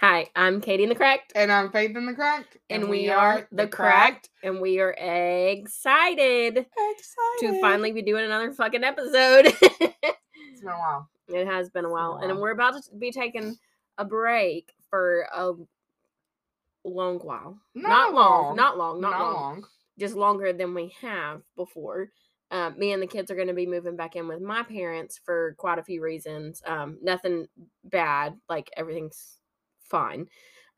Hi, I'm Katie in the Cracked, And I'm Faith in the Cracked. and, we, are the Cracked, and we are excited Excited. to finally be doing another fucking episode. It's been a while. it has been a been a while, and we're about to be taking a break for a long while. Not long, long. not long, not, Not long. long. just longer than we have before. Um, me and the kids are going to be moving back in with my parents for quite a few reasons. Um, nothing bad, like everything's fine.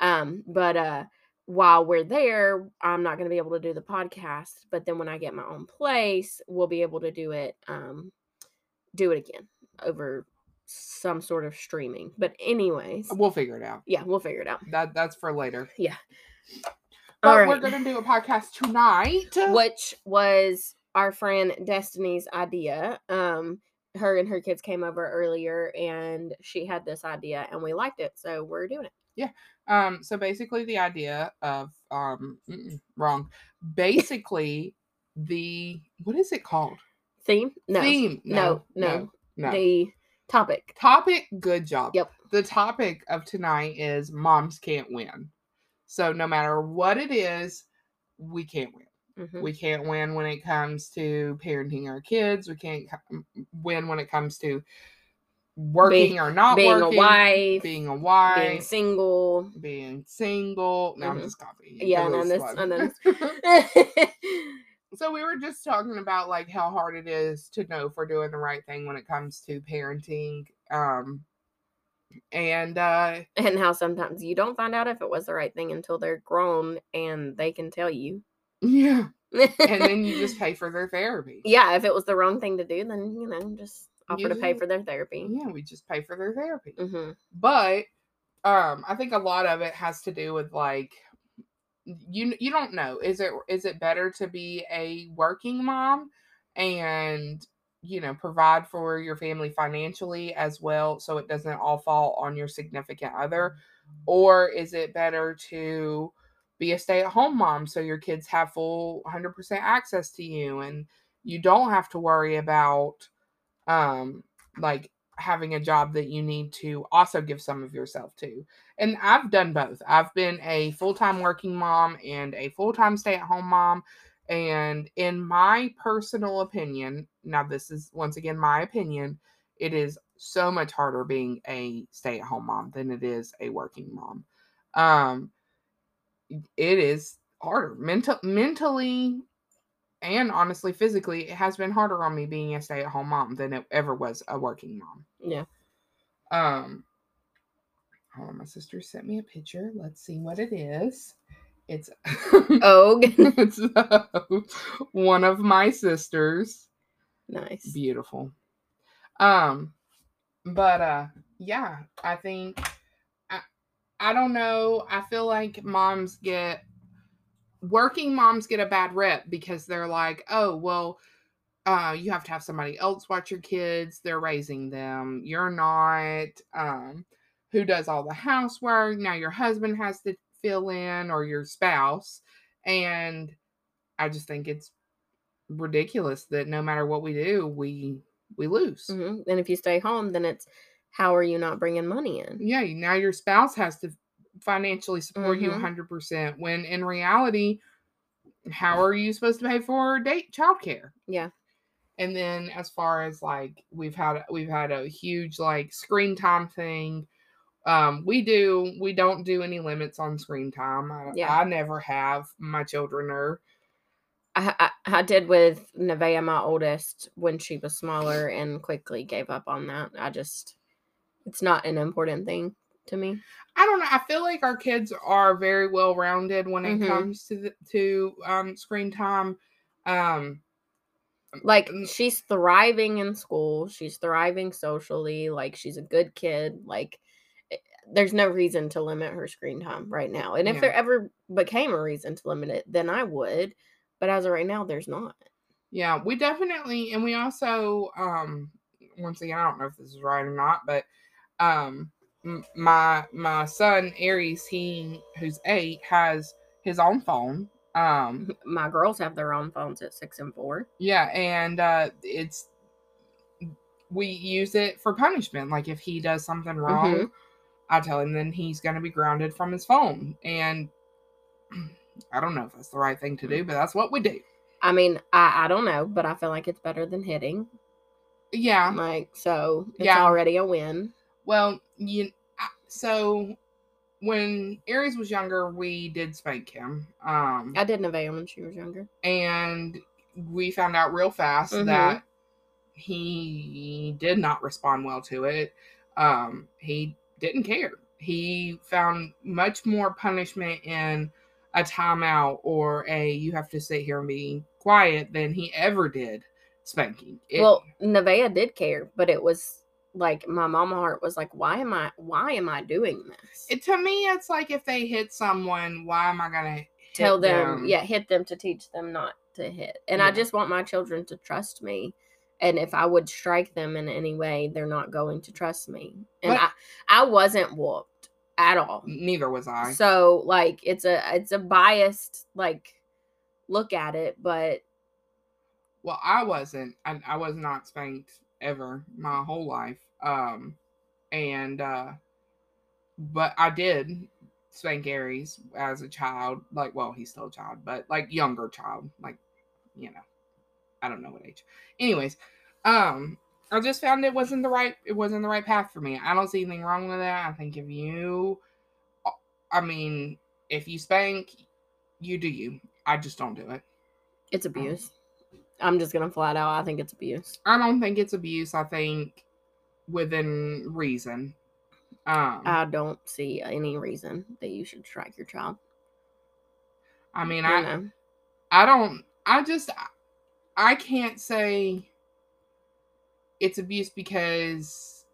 Um, but uh, while we're there, I'm not going to be able to do the podcast. But then when I get my own place, we'll be able to do it. Um, do it again over some sort of streaming. But anyways, We'll figure it out. yeah, we'll figure it out. That that's for later. Yeah. But right. we're gonna do a podcast tonight. which was our friend Destiny's idea. Um, her and her kids came over earlier, and she had this idea, and we liked it, so we're doing it. Um, so basically the idea of um wrong. Basically the what is it called? Theme? No, Theme. no, no. no. The topic. Topic, good job. Yep. The topic of tonight is moms can't win. So no matter what it is, we can't win. Mhm. We can't win when it comes to parenting our kids. We can't win when it comes to working or not being working, a wife, being a wife, being single. being single. No, I'm Mhm. just copying. Yeah, know this- fun. know so we were just talking about like how hard it is to know if we're doing the right thing when it comes to parenting. Um, and uh, and how sometimes you don't find out if it was the right thing until they're grown and they can tell you. yeah, and then you just pay for their therapy. yeah, if it was the wrong thing to do, then you know, just offer to pay for their therapy. Yeah, we just pay for their therapy. hmm but um i think a lot of it has to do with like you you don't know is it is it better to be a working mom and you know provide for your family financially as well so it doesn't all fall on your significant other or is it better to be a stay-at-home mom so your kids have full 100% access to you and you don't have to worry about um like having a job that you need to also give some of yourself to. And I've done both. I've been a full-time working mom and a full-time stay-at-home mom and in my personal opinion, now this is once again my opinion, it is so much harder being a stay-at-home mom than it is a working mom. Um it is harder mental mentally and honestly physically it has been harder on me being a stay-at-home mom than it ever was a working mom. Yeah. um hold on my sister sent me a picture. Let's see what it is. It's Oh, it's uh, one of my sisters. Nice. beautiful. Um but uh yeah i think i i don't know. I feel like moms get working moms get a bad rep because they're like oh well uh you have to have somebody else watch your kids. They're raising them. You're not um who does all the housework. Now your husband has to fill in or your spouse. And i just think it's ridiculous that no matter what we do we we lose. Hmm And if you stay home, then it's how are you not bringing money in? yeah now your spouse has to financially support you Mhm. 100% when in reality how are you supposed to pay for date childcare Yeah. and then as far as like we've had we've had a huge like screen time thing um we do we don't do any limits on screen time i, Yeah. I never have my children are I, I I did with Nevaeh, my oldest, when she was smaller, and quickly gave up on that. I just, it's not an important thing to me. I don't know. I feel like our kids are very well rounded when it Mhm. comes to the, to um screen time. Um Like she's thriving in school, she's thriving socially. Like she's a good kid. Like eh, there's no reason to limit her screen time right now. And if Yeah. there ever became a reason to limit it, then I would. But as of right now, there's not. yeah, we definitely and we also um once again I don't know if this is right or not, but um my my son Aries, he who's 8 has his own phone. Um My girls have their own phones at six and four. yeah, and uh it's we use it for punishment. Like if he does something wrong, I tell him then he's going to be grounded from his phone. And I don't know if that's the right thing to do, but that's what we do. I mean, I, I don't know, but I feel like it's better than hitting. Yeah. Like, so it's Yeah. already a win. Well, you so when Aries was younger, we did spank him. Um I did Nevaeh when she was younger. and we found out real fast Mhm. that he did not respond well to it. Um, he didn't care. He found much more punishment in a timeout or a you have to sit here and be quiet than he ever did spanking. It- well, Nevaeh did care, but it was like my mama heart was like, why am I why am I doing this? it, to me, it's like if they hit someone, why am I gonna hit Tell them, yeah, hit them to teach them not to hit. And I just want my children to trust me. And if I would strike them in any way, they're not going to trust me. And But- I, I wasn't whooped at all. Neither was I. So like it's a it's a biased like look at it, but Well, I wasn't. I, I was not spanked ever my whole life. Um, and uh, but I did spank Aries as a child. Like, well, he's still a child, but like younger child. Like, you know, I don't know what age. Anyways, um, I just found it wasn't the right. It wasn't the right path for me. I don't see anything wrong with that. I think if you, I mean, if you spank, you do you. I just don't do it. it's abuse. I'm just gonna flat out. I think it's abuse. I don't think it's abuse. I think within reason. Um, I don't see any reason that you should strike your child. I mean, You I know? I don't. I just I can't say it's abuse because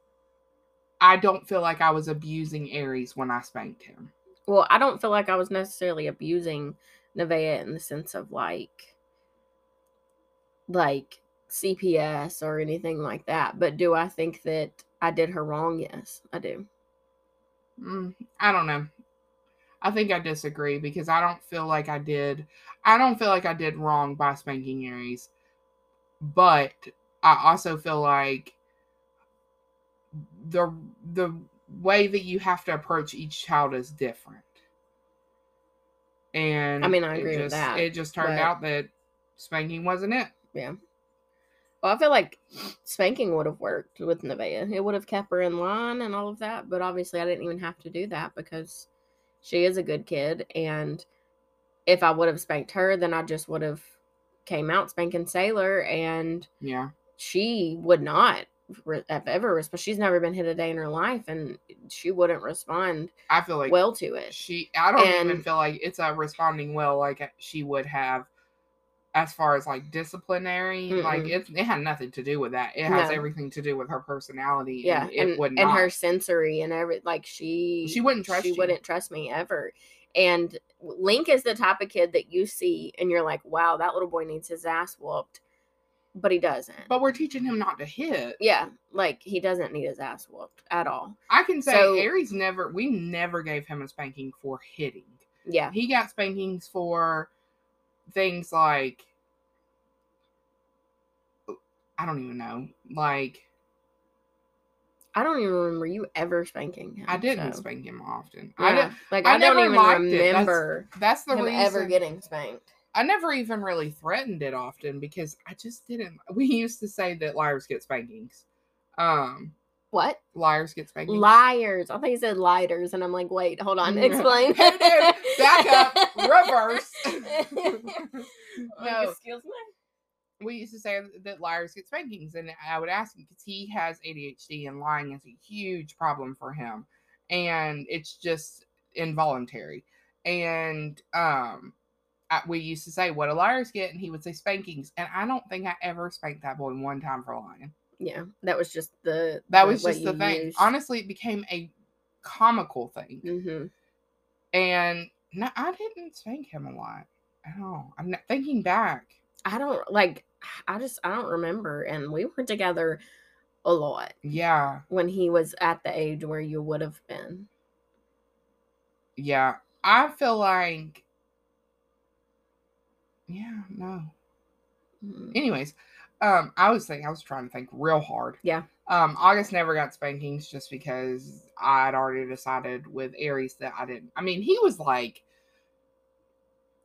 I don't feel like I was abusing Aries when I spanked him. Well, I don't feel like I was necessarily abusing Nevaeh in the sense of like like CPS or anything like that. But do I think that I did her wrong? Yes, I do. Mm, I don't know. I think I disagree because I don't feel like I did. I don't feel like I did wrong by spanking Aries, but I also feel like the the way that you have to approach each child is different. And I mean, I agree with just- that, It just turned but- out that spanking wasn't it. Well, I feel like spanking would have worked with Nevaeh. It would have kept her in line and all of that. But obviously, I didn't even have to do that because she is a good kid. And if I would have spanked her, then I just would have came out spanking Sailor, and Yeah. she would not have ever responded. She's never been hit a day in her life, and she wouldn't respond I feel like well to it. she I don't even feel like it's a responding well like she would have as far as like disciplinary like Mm-mm. it, it had nothing to do with that it has No. everything to do with her personality Yeah, and it and, would and her sensory and every like she She wouldn't trust she you. wouldn't trust me ever. And Link is the type of kid that you see and you're like, wow, that little boy needs his ass whooped, but he doesn't. but we're teaching him not to hit yeah, like he doesn't need his ass whooped at all. i can say So- aries never we never gave him a spanking for hitting Yeah, he got spankings for things like i don't even know like I don't even remember you ever spanking him. i didn't so, spank him often i Yeah, did like I I, don't never even liked it. That's- remember that's the him reason ever getting spanked. I never even really threatened it often because I just didn't. We used to say that liars get spankings. Um, What? liars get spankings. Liars. I thought you said lighters, and I'm like, wait, hold on, explain. No, no, back up, reverse. no. No. Excuse me. We used to say that liars get spankings, and I would ask him because he has ADHD and lying is a huge problem for him, and it's just involuntary. And um, I, we used to say, "What do liars get?" And he would say spankings, and I don't think I ever spanked that boy one time for lying. Yeah, that was just the That the- was just the thing. used. Honestly, it became a comical thing, Mhm. and no, I didn't spank him a lot at all. I'm not thinking back. I don't like. I just I don't remember, and we were together a lot Yeah, when he was at the age where you would have been. yeah. I feel like, yeah, no. Mm. Anyways, um, I was thinking, I was trying to think real hard. Yeah. Um, August never got spankings just because I'd already decided with Aries that I didn't. I mean, he was like,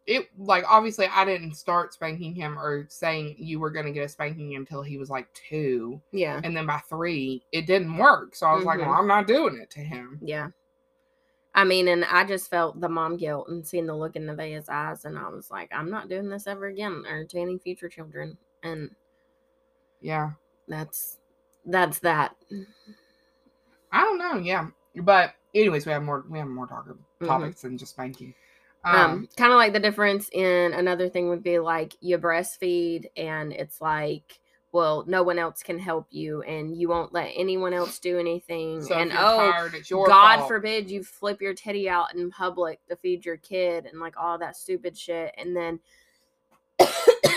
it like obviously I didn't start spanking him or saying you were going to get a spanking until he was like two, Yeah. and then by three it didn't work. So I was like, Mhm. well, I'm not doing it to him. Yeah. I mean, and I just felt the mom guilt and seeing the look in Nevaeh's eyes, and I was like, I'm not doing this ever again or to any future children. And Yeah, that's that's that. I don't know. Yeah, but anyways, we have more. We have more talk, Mhm. topics than just spanking. Um, Um, kind of like the difference in another thing would be like you breastfeed, and it's like, well, no one else can help you, and you won't let anyone else do anything. so and oh, tired, God fault. forbid you flip your titty out in public to feed your kid and like all that stupid shit. And then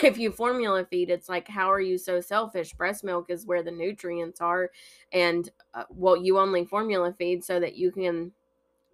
if you formula feed, it's like, how are you so selfish? Breast milk is where the nutrients are. And uh, well, you only formula feed so that you can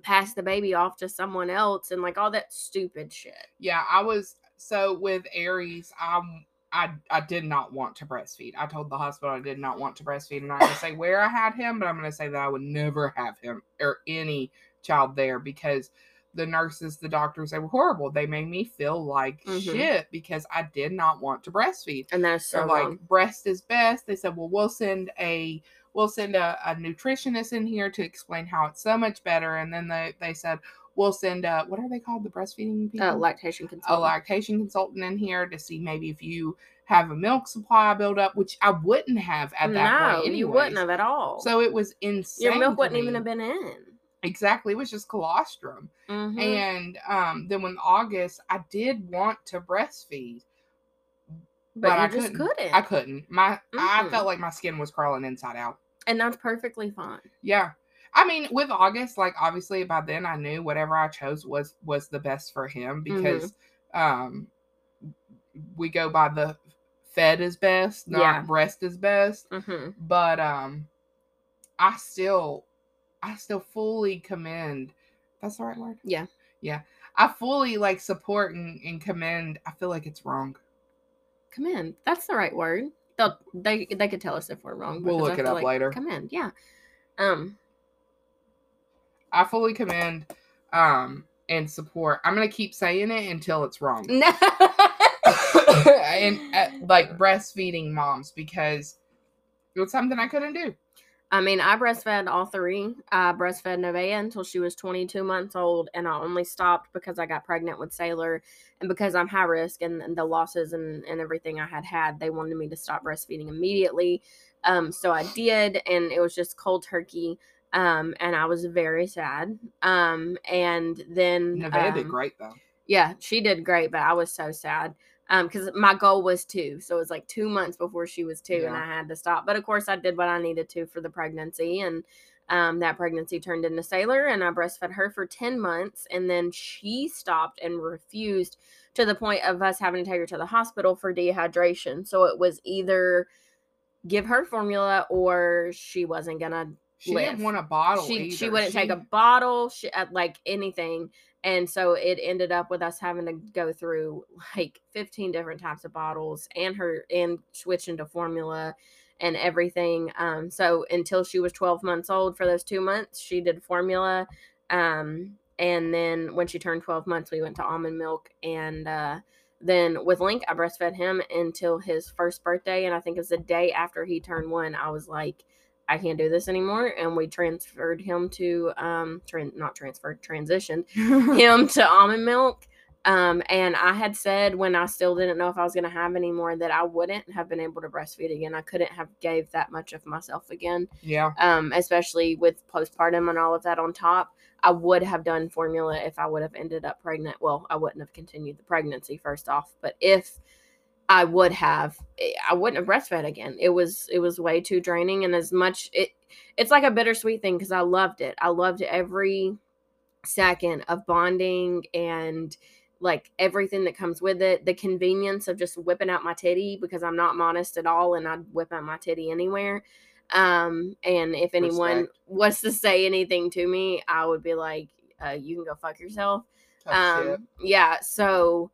pass the baby off to someone else and like all that stupid shit. Yeah, I was so with Aries. I'm I I did not want to breastfeed. I told the hospital I did not want to breastfeed. And I'm not going to say where I had him, but I'm going to say that I would never have him or any child there because the nurses, the doctors, they were horrible. They made me feel like Mhm. shit because I did not want to breastfeed. And that's so They're like breast is best. They said, well, we'll send a we'll send a, a nutritionist in here to explain how it's so much better. And then they they said we'll send a what are they called the breastfeeding people Uh, lactation a lactation consultant in here to see maybe if you have a milk supply build up, which I wouldn't have at that no, point. you wouldn't have at all. So it was insane. your milk wouldn't even have been in. exactly. It was just colostrum. Mhm. And um, then when August, I did want to breastfeed, but, but I just couldn't. couldn't. I couldn't. My I Mm-mm. felt like my skin was crawling inside out. And that's perfectly fine. Yeah. I mean, with August, like obviously by then I knew whatever I chose was was the best for him Mm-hmm. because um we go by the fed is best, not Yeah. breast is best. hmm But um I still I still fully commend that's the right word? Yeah. Yeah. I fully like support and, and commend. I feel like it's wrong. Commend. That's the right word. They'll they they could tell us if we're wrong. We'll look it up later. Command, Yeah. Um. I fully commend um and support. I'm gonna keep saying it until it's wrong. No. and uh, like breastfeeding moms because it was something I couldn't do. I mean, I breastfed all three. I breastfed Nevaeh until she was 22 months old, and I only stopped because I got pregnant with Sailor, and because I'm high risk and, and the losses and, and everything I had had, they wanted me to stop breastfeeding immediately. Um, so I did, and it was just cold turkey. Um, and I was very sad. Um, and then Nevaeh did um, great though. Yeah, she did great, but I was so sad. Um, because my goal was two, so it was like two months before she was two, and I had to stop. But of course, I did what I needed to for the pregnancy, and um, that pregnancy turned into Sailor, and I breastfed her for ten months, and then she stopped and refused to the point of us having to take her to the hospital for dehydration. So it was either give her formula or she wasn't gonna She live. didn't want a bottle. she she wouldn't take a bottle she, uh, like anything and so it ended up with us having to go through like 15 different types of bottles and her and switching to formula and everything um so until she was 12 months old for those two months she did formula um and then when she turned 12 months we went to almond milk and uh then with link i breastfed him until his first birthday and i think it was the day after he turned one i was like I can't do this anymore. And we transferred him to, um, tran- not transferred, transitioned him to almond milk. Um, and I had said when I still didn't know if I was going to have any more that I wouldn't have been able to breastfeed again. I couldn't have gave that much of myself again. yeah. Um, especially with postpartum and all of that on top. I would have done formula if I would have ended up pregnant. Well, I wouldn't have continued the pregnancy first off, but if I would have, eh, I wouldn't have breastfed again. It was it was way too draining, and as much it it's like a bittersweet thing because I loved it. I loved every second of bonding and like everything that comes with it. The convenience of just whipping out my titty because I'm not modest at all, and I'd whip out my titty anywhere. Um, and if anyone Respect. was to say anything to me, I would be like, uh, "You can go fuck yourself." Tough shit. um yeah so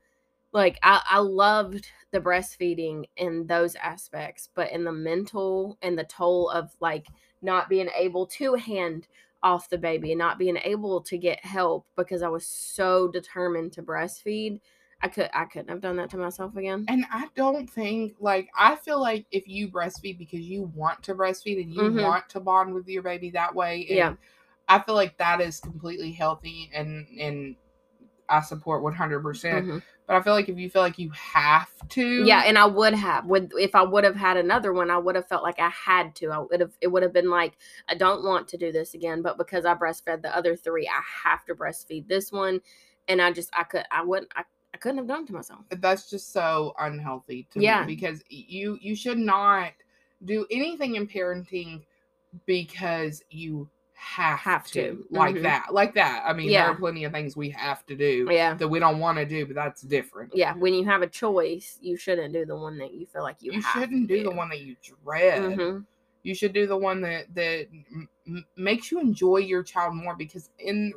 like I, I loved the breastfeeding in those aspects but in the mental and the toll of like not being able to hand off the baby and not being able to get help because i was so determined to breastfeed i could i couldn't have done that to myself again And I don't think like I feel like if you breastfeed because you want to breastfeed and you Mhm. want to bond with your baby that way, Yeah. I feel like that is completely healthy and and I support one hundred percent. Mhm. But I feel like if you feel like you have to, yeah and i would have with if i would have had another one i would have felt like i had to i would have it would have been like i don't want to do this again but because i breastfed the other three i have to breastfeed this one and i just i could i wouldn't i, I couldn't have done it to myself that's just so unhealthy to Yeah. me because you you should not do anything in parenting because you have, Have to, to. like Mhm. that like that i mean there are plenty of things we have to do yeah that we don't want to do but that's different yeah when you have a choice you shouldn't do the one that you feel like you, you, shouldn't to do the one that you dread Mhm. you should do the one that that m- makes you enjoy your child more because in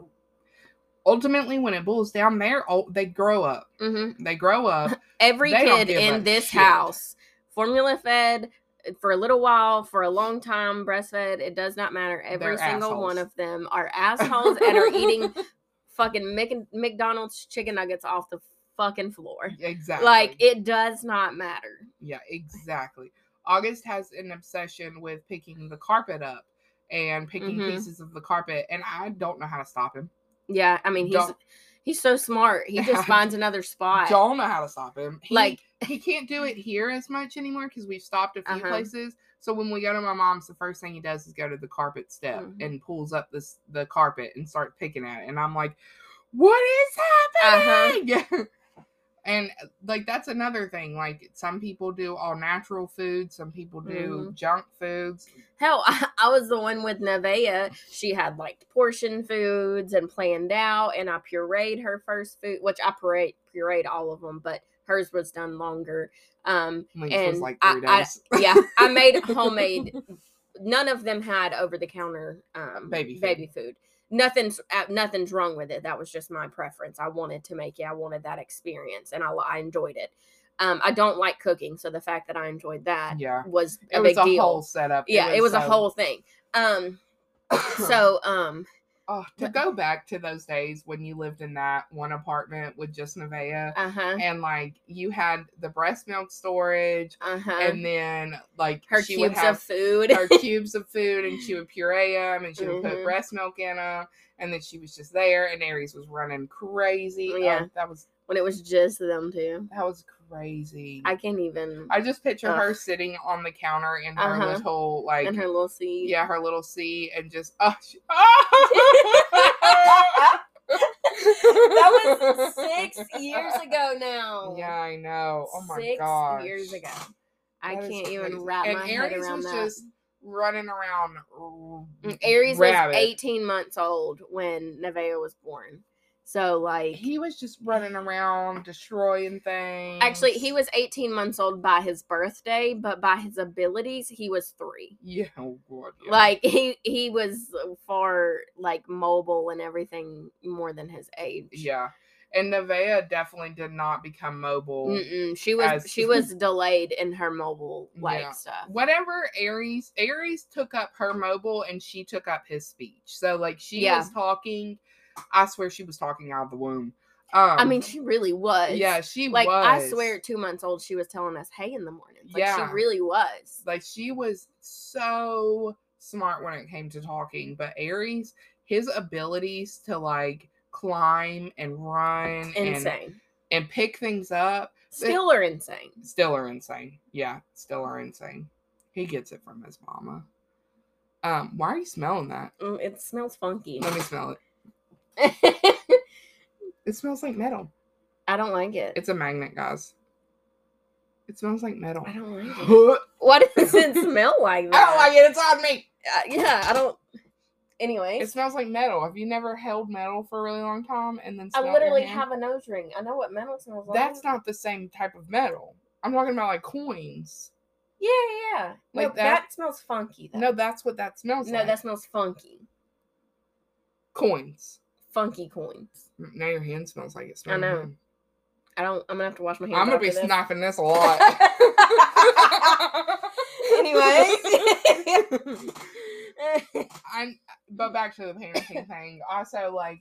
ultimately when it boils down there they grow up Mhm. they grow up every kid in this shit. house formula fed for a little while for a long time breastfed it does not matter every They're single one of them are assholes and are eating fucking Mc- mcdonald's chicken nuggets off the fucking floor exactly like it does not matter Yeah, exactly. August has an obsession with picking the carpet up and picking Mhm. pieces of the carpet, and I don't know how to stop him. yeah i mean he's Don't- he's so smart he just finds another spot Don't know how to stop him. He, like he can't do it here as much anymore because we've stopped a few Uh-huh. places. So when we go to my mom's, the first thing he does is go to the carpet step Mhm. and pulls up this the carpet and start picking at it, and I'm like, "What is Uh-huh. happening?" and like that's another thing. Like some people do all natural foods, some people do Mhm. junk foods. Hell, I, I was the one with Nevaeh. She had like portion foods and planned out, and I pureed her first food, which I pureed pureed all of them, but hers was done longer. Um, and like I- I- yeah, I made homemade. None of them had over the counter um, Baby food. baby food. Nothing's nothing's wrong with it. That was just my preference. I wanted to make it. I wanted that experience, and I, I enjoyed it. Um, I don't like cooking, so the fact that I enjoyed that Yeah. was a it was big a deal whole setup. yeah it was a so- whole thing um so um Oh, to go back to those days when you lived in that one apartment with just Nevaeh, uh-huh and like you had the breast milk storage, uh-huh and then like her she would cubes have of food her cubes of food, and she would puree them, and she would put Mhm. breast milk in them, and then she was just there, and Aries was running crazy. Oh, Yeah. that was when it was just them two that was crazy. i can't even I just picture her sitting on the counter in her Uh-huh. little like in her little seat yeah her little seat and just oh, she, oh! that was six years ago now Yeah, I know. Oh my god, six god. years ago i That can't even wrap and my Aries head around was that just running around. Mm, Aries rabbit. was 18 months old when Nevaeh was born. So like He was just running around destroying things. actually he was 18 months old by his birthday, but by his abilities he was 3. Yeah, oh god. Yeah. Like he he was far like mobile and everything more than his age. yeah. And Nevaeh definitely did not become mobile. Mm-mm. She was As- she was delayed in her mobile like Yeah. stuff. Whatever Aries, Aries took up her mobile and she took up his speech. So like she Yeah. was talking. I swear she was talking out of the womb. Um, I mean, she really was. yeah, she like was. I swear, two months old, she was telling us "Hey" in the morning. Like Yeah. she really was. like she was so smart when it came to talking but aries his abilities to like climb and run and Insane. and pick things up Still are insane. still are insane yeah still are insane he gets it from his mama um why are you smelling that Mm, It smells funky. let me smell it it smells like metal I don't like it. it's a magnet guys it smells like metal I don't like it. What does it smell like? That? don't like it it's on me Uh, yeah, I don't. Anyway, It smells like metal. Have you never held metal for a really long time and then I literally have a nose ring. I know what metal smells like. That's not the same type of metal. I'm talking about like coins. Yeah, yeah. No, Like that, that? smells funky. Though. No, that's what that smells no, like. that smells funky. coins. Funky coins. Now your hand smells like it smells. know. I don't. I'm gonna have to wash my hands. I'm gonna be this. snapping this a lot. Anyways. I'm but back to the parenting thing. Also, like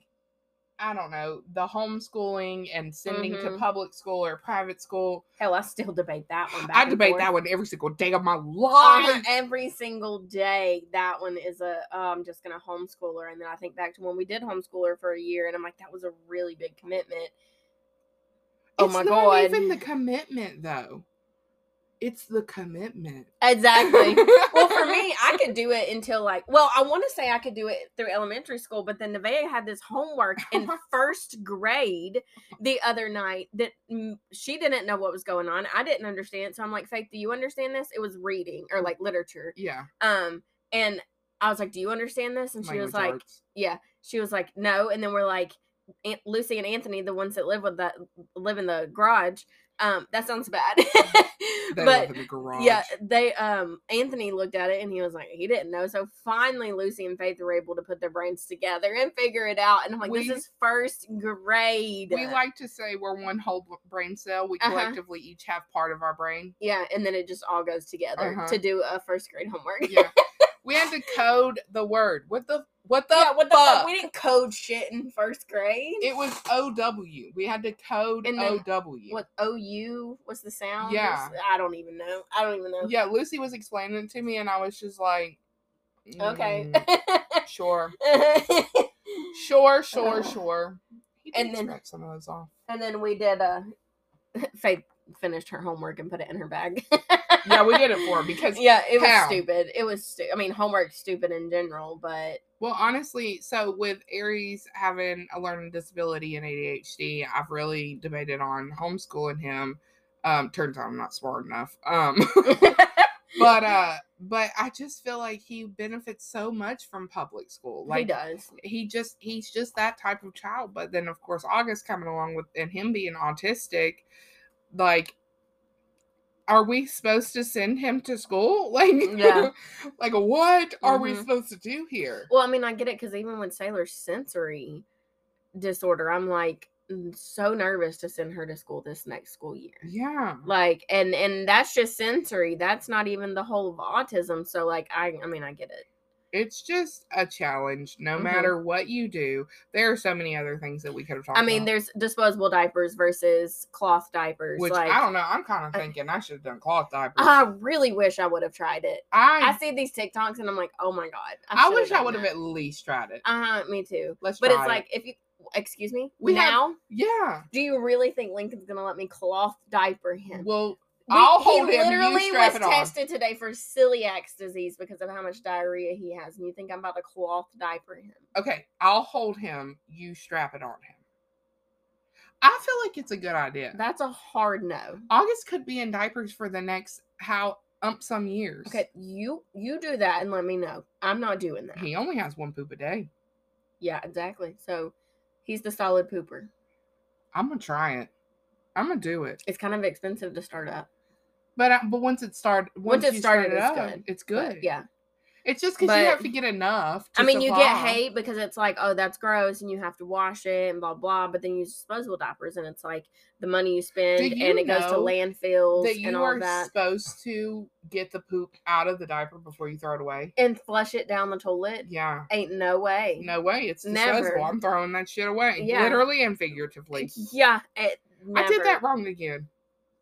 I don't know, the homeschooling and sending to Mhm. public school or private school. Hell, I still debate that one. Back I debate forth. that one every single day of my life. every single day. That one is a. Oh, I'm just gonna homeschool her, and then I think back to when we did homeschool her for a year, and I'm like, that was a really big commitment. Oh it's my not God. even the commitment though. It's the commitment. Exactly. well, for me, I could do it until like, well, I want to say I could do it through elementary school, but then Nevaeh had this homework in first grade the other night that she didn't know what was going on. I didn't understand. So I'm like, Faith, do you understand this? It was reading or like literature. Yeah. Um, and I was like, do you understand this? And she was like, arts. yeah. She was like, no. And then we're like, Aunt Lucy and Anthony, the ones that live with that live in the garage. Um, that sounds bad. but live in the garage. yeah, they um Anthony looked at it and he was like, he didn't know. So finally Lucy and Faith were able to put their brains together and figure it out. And I'm like, We- this is first grade. We like to say we're one whole brain cell. We Uh-huh. collectively each have part of our brain. yeah, and then it just all goes together Uh-huh. to do a first grade homework. Yeah. we had to code the word. What the what the yeah, what the fuck? fuck? We didn't code shit in first grade. It was O W. We had to code And then O W. what OU was the sound? Yeah. I don't even know. I don't even know. Yeah, Lucy was explaining it to me, and I was just like, Okay. "Mm, sure, sure, sure, Uh, sure. And then- some of those off. and then we did a Faith finished her homework and put it in her bag. Yeah, we did it for her because yeah, it was stupid. It was stu- I mean, homework's stupid in general, but Well, honestly, so with Aries having a learning disability and ADHD, I've really debated on homeschooling him. Um, turns out I'm not smart enough. Um, but uh, but I just feel like he benefits so much from public school. Like he does. he just he's just that type of child. But then of course August coming along with and him being autistic, like. Are we supposed to send him to school? Like, Yeah. like what are we Mhm. supposed to do here? Well, I mean, I get it because even with Sailor's sensory disorder, I'm like so nervous to send her to school this next school year. Yeah. Like, and and that's just sensory. That's not even the whole of autism. So, like, I I mean, I get it. It's just a challenge no Mhm. matter what you do there are so many other things that we could have talked I mean, about there's disposable diapers versus cloth diapers. which like, i don't know i'm kind of I- thinking i should have done cloth diapers I really wish I would have tried it. I i see these TikToks and I'm like, oh my god. i, should've wish i would have at least tried it Uh huh. Me too. let's try. But it's it. like if you excuse me We have- now. yeah do you really think Lincoln's gonna let me cloth diaper him? well We- i'll he hold him literally was it on tested today for celiac disease because of how much diarrhea he has, and you think I'm about to cloth diaper him? okay i'll hold him you strap it on him i feel like it's a good idea That's a hard no. august could be in diapers for the next how ump some years Okay, you you do that and let me know. I'm not doing that. he only has one poop a day Yeah, exactly. So he's the solid pooper. i'm gonna try it i'm gonna do it It's kind of expensive to start up. But I, but once it started, once, Once it start started, it it's up, good. It's but good. yeah. it's just because you have to get enough. I to mean, you get hate because it's like, oh, that's gross, and you have to wash it and blah blah. But then you use disposable diapers, and it's like the money you spend, you and it goes to landfills that and you all are that, supposed to get the poop out of the diaper before you throw it away. and flush it down the toilet. Yeah, Ain't no way. no way. It's Never. disposable. I'm throwing that shit away, Yeah. literally and figuratively. Yeah, it. I did that wrong again.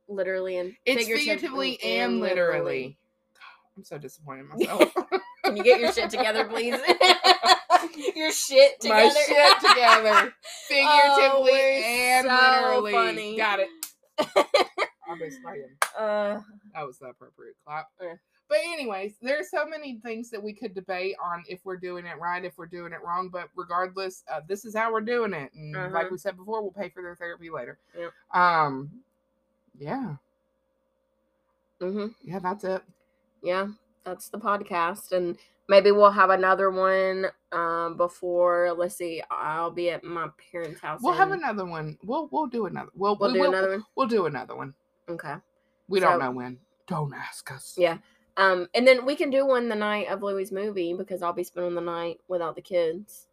Literally and It's figuratively figuratively and literally. I'm so disappointed in myself. Can you get your shit together, please? your shit together. My shit together, figuratively we're and so literally. funny. Got it. Uh, That was the appropriate clap. Yeah. But anyways, there's so many things that we could debate on if we're doing it right, if we're doing it wrong. But regardless, uh, this is how we're doing it, and like Uh-huh. we said before, we'll pay for their therapy later. Yep. Um, yeah, hmm yeah, that's it. yeah, that's the podcast, and maybe we'll have another one um before. Let's see, I'll be at my parents' house. We'll have another one. We'll we'll do another. We'll We'll we do will- another one. We'll do another one. Okay. We don't know when. Don't ask us. Yeah. Um, and then we can do one the night of Louis' movie because I'll be spending the night without the kids.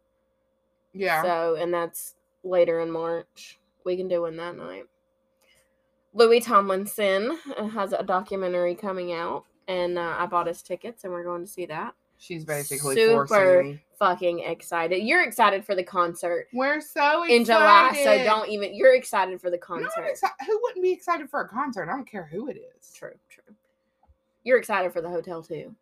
Yeah. So, and that's later in March. We can do one that night. Louis Tomlinson uh, has a documentary coming out, and uh, I bought his tickets, and we're going to see that. She's basically Super forcing me. Fucking excited! You're excited for the concert We're so excited. in July, so don't even. You're excited for the concert. I'm exci- who wouldn't be excited for a concert? I don't care who it is. True, true. You're excited for the hotel too.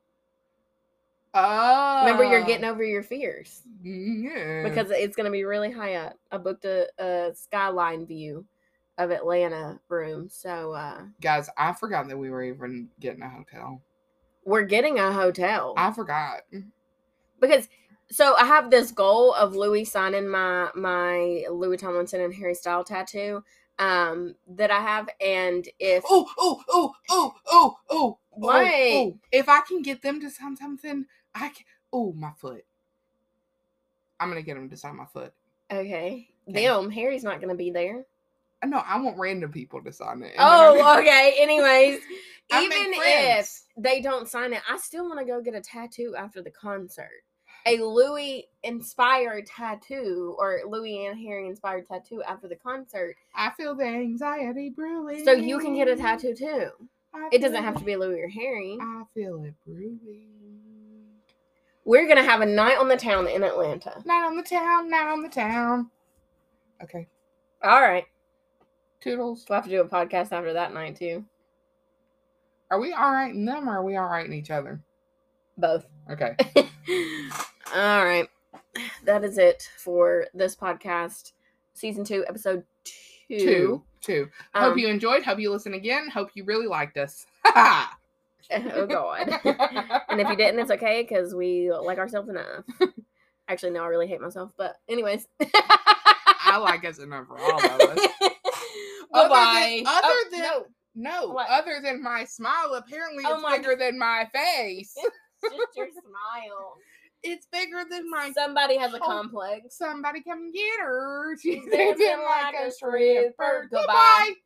Oh, Remember, you're getting over your fears yeah. because it's going to be really high up. I booked a, a skyline view of Atlanta room, so uh, guys, I forgot that we were even getting a hotel. we're getting a hotel I forgot. because. So I have this goal of Louis signing my my Louis Tomlinson and Harry Style tattoo um that I have, and if Oh, oh, oh, oh, oh, oh. What? Oh, oh. If I can get them to sign something, I can. Oh, my foot. I'm gonna get them to sign my foot. okay, Okay. them Harry's not going to be there. No, I want random people to sign it. and then I'm Oh, okay. Anyways, even if they don't sign it, I still want to go get a tattoo after the concert. A Louis inspired tattoo or Louis and Harry inspired tattoo after the concert. I feel the anxiety brewing. So you can get a tattoo too. I It doesn't have to be Louis or Harry. I feel it brewing. We're going to have a night on the town in Atlanta. Not on the town, not on the town. Okay. All right. Toodles. We'll have to do a podcast after that night too. Are we all right in them or are we all right in each other? Both. Okay. All right. That is it for this podcast, season two, episode two. Two. Two. Um, Hope you enjoyed. Hope you listen again. Hope you really liked us. oh god. and if you didn't, it's okay because we like ourselves enough. Actually, no, I really hate myself. But anyways, I like us enough for all of us. Other bye. than- other oh, than- no, No, other than my smile, apparently Oh it's my bigger than my face. just your smile. it's bigger than my. Somebody has a complex. Somebody come get her. She's dancing like like a stripper. Goodbye. Goodbye.